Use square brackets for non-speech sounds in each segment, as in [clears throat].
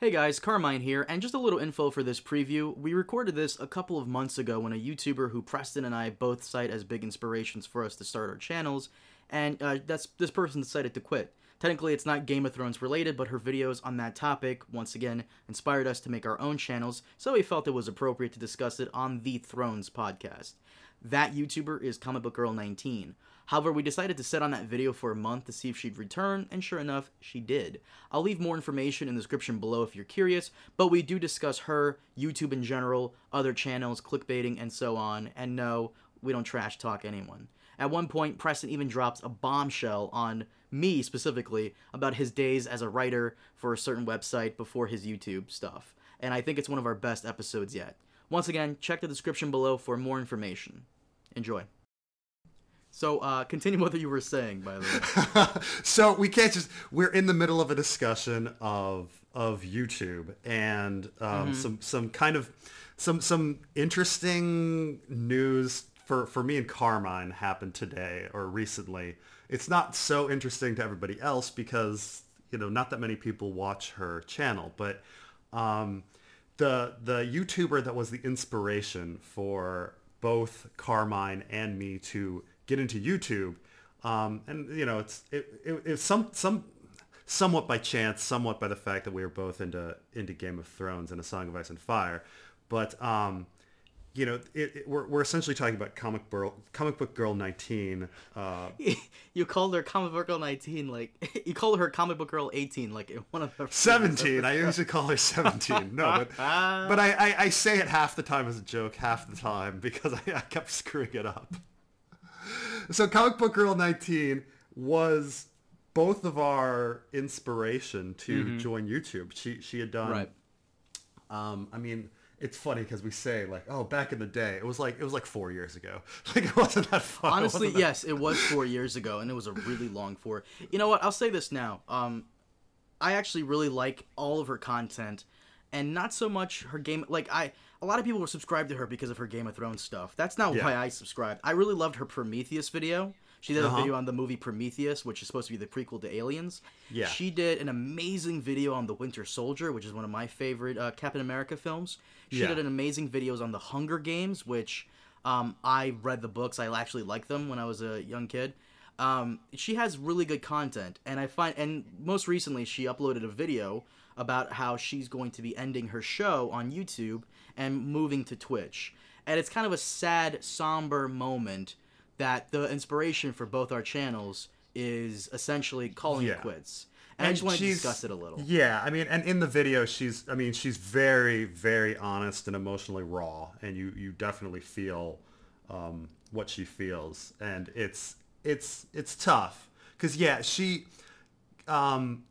Hey guys, Carmine here, and just a little info for this preview. We recorded this a couple of months ago when a YouTuber who Preston and I both cite as big inspirations for us to start our channels, and uh, that's this person decided to quit. Technically, it's not Game of Thrones related, but her videos on that topic, once again, inspired us to make our own channels, so we felt it was appropriate to discuss it on the Thrones podcast. That YouTuber is Comic Book Girl 19. However, we decided to sit on that video for a month to see if she'd return, and sure enough, she did. I'll leave more information in the description below if you're curious, but we do discuss her, YouTube in general, other channels, clickbaiting, and so on, and no, we don't trash talk anyone. At one point, Preston even drops a bombshell on me specifically about his days as a writer for a certain website before his YouTube stuff, and I think it's one of our best episodes yet. Once again, check the description below for more information. Enjoy. So, uh, continue what you were saying, by the way. [laughs] so we can't just we're in the middle of a discussion of of YouTube and um, some some kind of some some interesting news for for me and Carmine happened today or recently. It's not so interesting to everybody else because you know not that many people watch her channel, but um, the the YouTuber that was the inspiration for both Carmine and me to get into YouTube, um, and you know it's it, it, some some somewhat by chance, somewhat by the fact that we were both into into Game of Thrones and A Song of Ice and Fire, but um, you know it, it- we're we're essentially talking about comic girl comic book girl nineteen. Uh, [laughs] you called her Comic Book Girl 19, like, [laughs] you called her Comic Book Girl 18, like, one of the. [laughs] 17. I usually call her 17. No, but, but I, I, I say it half the time as a joke, half the time because I, I kept screwing it up. So Comic Book Girl 19 was both of our inspiration to join YouTube. She she had done Right. um I mean it's funny because we say like, oh, back in the day, it was like it was like four years ago. [laughs] Like it wasn't that far. Honestly, wasn't that- yes, it was four years ago, and it was a really long four. You know what? I'll say this now. Um, I actually really like all of her content, and not so much her game. Like I, a lot of people were subscribed to her because of her Game of Thrones stuff. That's not Yeah. why I subscribed. I really loved her Prometheus video. She did a Uh-huh. video on the movie Prometheus, which is supposed to be the prequel to Aliens. Yeah. She did an amazing video on the Winter Soldier, which is one of my favorite uh, Captain America films. She Yeah. did an amazing videos on the Hunger Games, which um, I read the books. I actually liked them when I was a young kid. Um, she has really good content, and I find, and most recently, she uploaded a video about how she's going to be ending her show on YouTube and moving to Twitch. And it's kind of a sad, somber moment that the inspiration for both our channels is essentially calling Yeah. it quits. And, I just want to discuss it a little. Yeah, I mean, and in the video, she's, I mean, she's very, very honest and emotionally raw, and you, you definitely feel um, what she feels, and it's, it's, it's tough, because yeah, she, um,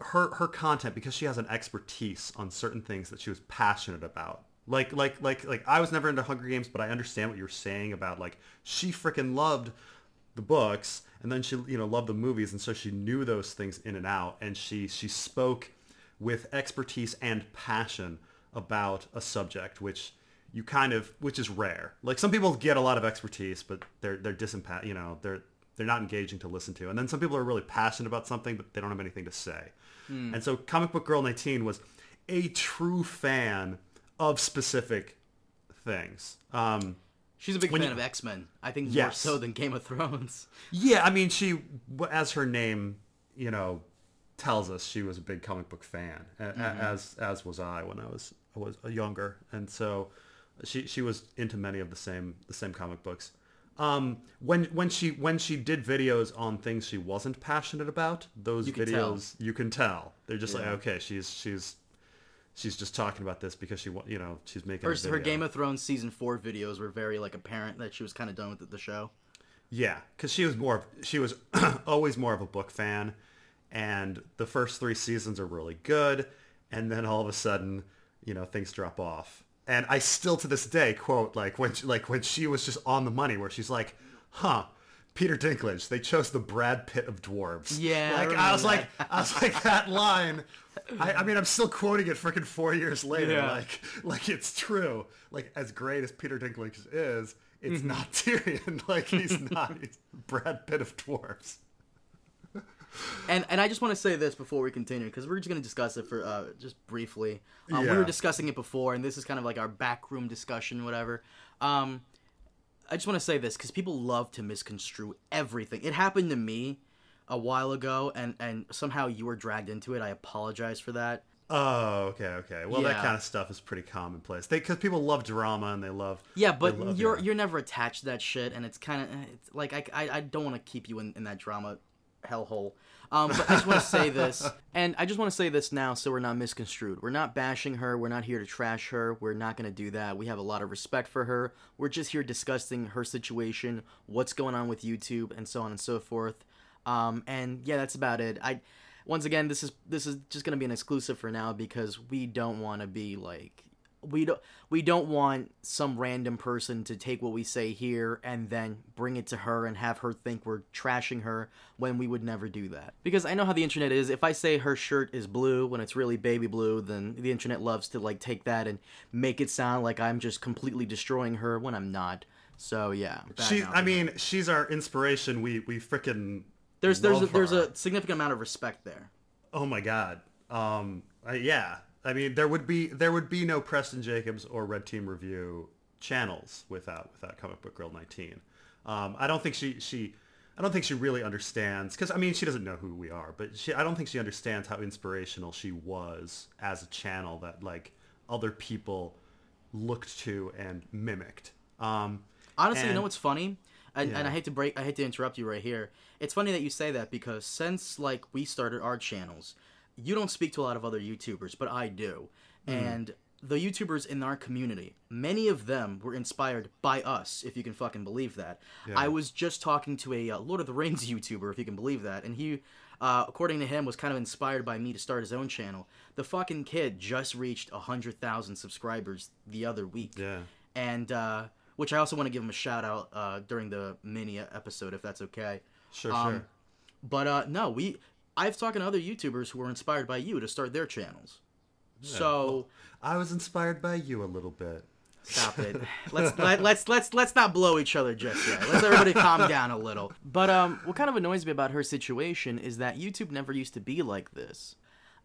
her, her content because she has an expertise on certain things that she was passionate about. Like, like, like, like, I was never into Hunger Games, but I understand what you're saying about like she freaking loved the books and then she you know loved the movies and so she knew those things in and out and she she spoke with expertise and passion about a subject which you kind of which is rare. Like some people get a lot of expertise but they're they're disempa- you know they're they're not engaging to listen to. And then some people are really passionate about something but they don't have anything to say. Hmm. And so comic book girl 19 was a true fan of specific things um She's a big fan you- of X Men. I think more so than Game of Thrones. [laughs] Yeah, I mean, she, as her name, you know, tells us, she was a big comic book fan, a- as as was I when I was I was younger, and so she she was into many of the same the same comic books. Um, when when she when she did videos on things she wasn't passionate about, those You can tell. videos you can tell they're just like okay, she's she's she's just talking about this because she you know she's making Her, her. Game of Thrones season four videos were very like apparent that she was kind of done with the- show. Yeah, because she was more of she was [clears throat] always more of a book fan, and the first three seasons are really good, and then all of a sudden, you know, things drop off. And I still to this day quote like when she, like when she was just on the money, where she's like, "Huh." Peter Dinklage. They chose the Brad Pitt of dwarves. Yeah, I like I, was remember like, I was like that line. I, I mean, I'm still quoting it freaking four years later. Yeah. Like, like it's true. Like as great as Peter Dinklage is, it's Mm-hmm. not Tyrion. [laughs] Like he's not he's Brad Pitt of dwarves. and and I just want to say this before we continue because we're just going to discuss it for uh, just briefly. Um, We were discussing it before, and this is kind of like our backroom discussion, whatever. Um, I just want to say this because people love to misconstrue everything. It happened to me a while ago, and and somehow you were dragged into it. I apologize for that. Oh, okay, okay. Well, that kind of stuff is pretty commonplace. They because people love drama and they love. Yeah, but love- you're yeah. you're never attached to that shit, and it's kind of it's like I, I, I don't want to keep you in, in that drama hellhole. Um, but I just want to say [laughs] this, and I just want to say this now, so we're not misconstrued. We're not bashing her. We're not here to trash her. We're not going to do that. We have a lot of respect for her. We're just here discussing her situation, what's going on with YouTube, and so on and so forth. Um, and yeah, that's about it. I once again, this is this is just going to be an exclusive for now because we don't want to be like we don't we don't want some random person to take what we say here and then bring it to her and have her think we're trashing her when we would never do that. Because I know how the internet is. If I say her shirt is blue when it's really baby blue, then the internet loves to like take that and make it sound like I'm just completely destroying her when I'm not. So yeah. She, I mean, she's our inspiration. We we freaking there's there's a, there's her. a significant amount of respect there. Oh my god. Um. uh, yeah. I mean, there would be there would be no Preston Jacobs or Red Team Review channels without without Comic Book Girl 19. Um. I don't think she she. I don't think she really understands because I mean she doesn't know who we are, but she I don't think she understands how inspirational she was as a channel that like other people looked to and mimicked. Um, Honestly, you know what's funny? And, and I hate to break, I hate to interrupt you right here. It's funny that you say that because since like we started our channels, you don't speak to a lot of other YouTubers, but I do. Hmm. And the YouTubers in our community, many of them were inspired by us, if you can fucking believe that. I was just talking to a uh, Lord of the Rings [laughs] YouTuber, if you can believe that, and he, uh, according to him, was kind of inspired by me to start his own channel. The fucking kid just reached a hundred thousand subscribers the other week Yeah. and uh, which I also want to give him a shout out uh, during the mini episode, if that's okay. Sure, Um, sure. But uh, no, we I've talked to other YouTubers who were inspired by you to start their channels. So I was inspired by you a little bit. stop it. [laughs] Let's let, let's let's let's not blow each other just yet. Let's everybody calm down a little. But um, what kind of annoys me about her situation is that YouTube never used to be like this.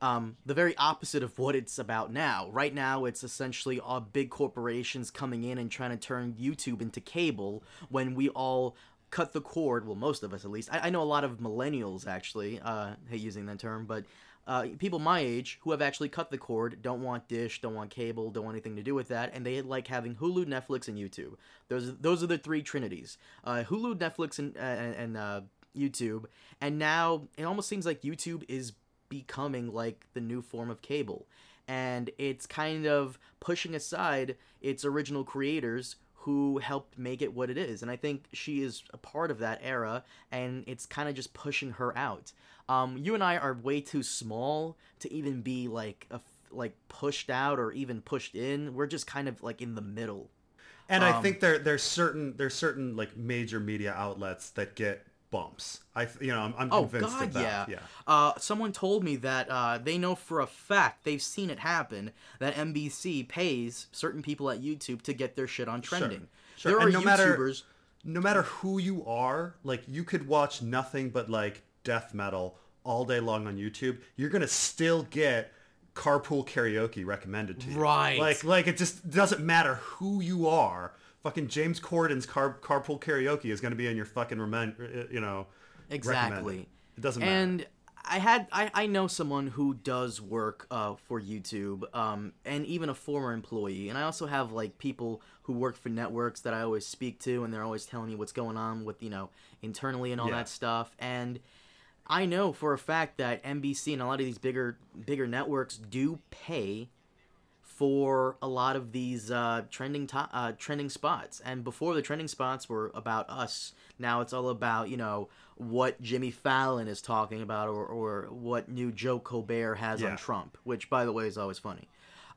Um, the very opposite of what it's about now. Right now, it's essentially all big corporations coming in and trying to turn YouTube into cable when we all cut the cord. Well, most of us at least. I, I know a lot of millennials actually. Uh, hate using that term, but uh, people my age who have actually cut the cord don't want Dish, don't want cable, don't want anything to do with that, and they like having Hulu, Netflix, and YouTube. Those those are the three trinities: uh, Hulu, Netflix, and and, and uh, YouTube. And now it almost seems like YouTube is becoming like the new form of cable, and it's kind of pushing aside its original creators who helped make it what it is. And I think she is a part of that era, and it's kind of just pushing her out. Um, you and I are way too small to even be like a, like pushed out or even pushed in. We're just kind of like in the middle. And Um, I think there there's certain there's certain like major media outlets that get bumps. I you know I'm, I'm Oh convinced God, of that. yeah. Uh, someone told me that uh, they know for a fact they've seen it happen that NBC pays certain people at YouTube to get their shit on trending. Sure. Sure. There are And no matter- YouTubers. No matter who you are, like you could watch nothing but like death metal all day long on YouTube. You're gonna still get carpool karaoke recommended to you. Right. Like like it just doesn't matter who you are. Fucking James Corden's car, carpool karaoke is gonna be in your fucking remen- you know Exactly. It doesn't matter. And I had I, I know someone who does work uh, for YouTube, um, and even a former employee. And I also have like people who work for networks that I always speak to, and they're always telling me what's going on with you know internally and all Yeah. that stuff. And I know for a fact that NBC and a lot of these bigger bigger networks do pay for a lot of these uh, trending to- uh, trending spots. And before the trending spots were about us, now it's all about you know what Jimmy Fallon is talking about or, or what new Joe Colbert has Yeah. on Trump, which by the way is always funny.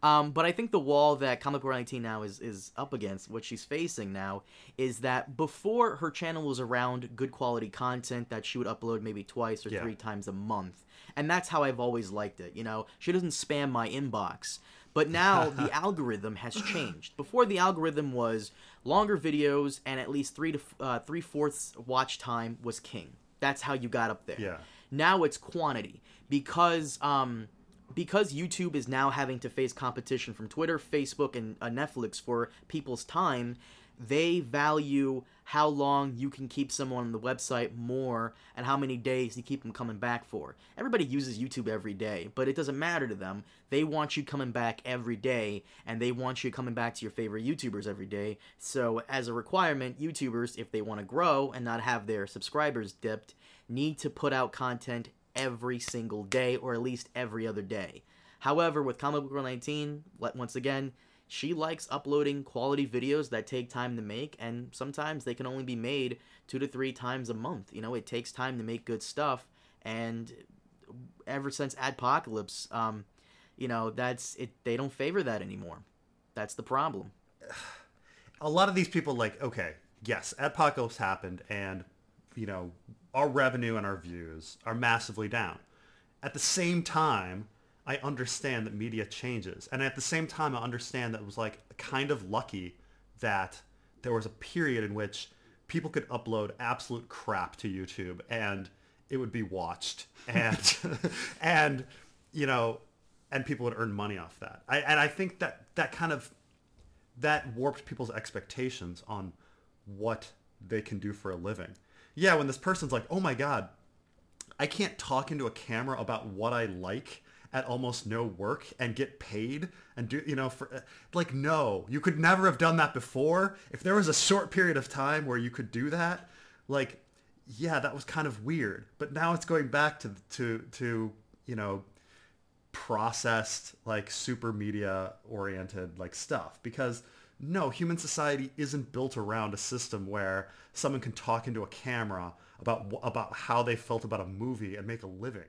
Um, but I think the wall that Comic Book 19 now is, is up against, what she's facing now, is that before her channel was around good quality content that she would upload maybe twice or Yeah. three times a month. And that's how I've always liked it. You know, she doesn't spam my inbox. But now [laughs] the algorithm has changed. Before the algorithm was longer videos and at least three to uh, three fourths watch time was king. That's how you got up there. Yeah. Now it's quantity because um, because YouTube is now having to face competition from Twitter, Facebook, and uh, Netflix for people's time. They value how long you can keep someone on the website more and how many days you keep them coming back for. Everybody uses YouTube every day, but it doesn't matter to them. They want you coming back every day and they want you coming back to your favorite YouTubers every day. So, as a requirement, YouTubers, if they want to grow and not have their subscribers dipped, need to put out content every single day or at least every other day. However, with Comic Book Girl 19, once again, she likes uploading quality videos that take time to make, and sometimes they can only be made two to three times a month. You know, it takes time to make good stuff, and ever since Adpocalypse, um, you know, that's it. They don't favor that anymore. That's the problem. [sighs] A lot of these people, like, okay, yes, Adpocalypse happened, and you know, our revenue and our views are massively down. At the same time, I understand that media changes. And at the same time, I understand that it was like kind of lucky that there was a period in which people could upload absolute crap to YouTube and it would be watched [laughs] and and you know and people would earn money off that. I, and I think that that kind of that warped people's expectations on what they can do for a living yeah, when this person's like, oh my god, I can't talk into a camera about what I like at almost no work and get paid and do you know for like no you could never have done that before. If there was a short period of time where you could do that like yeah that was kind of weird. But now it's going back to to to you know processed like super media oriented like stuff. Because no, human society isn't built around a system where someone can talk into a camera about about how they felt about a movie and make a living.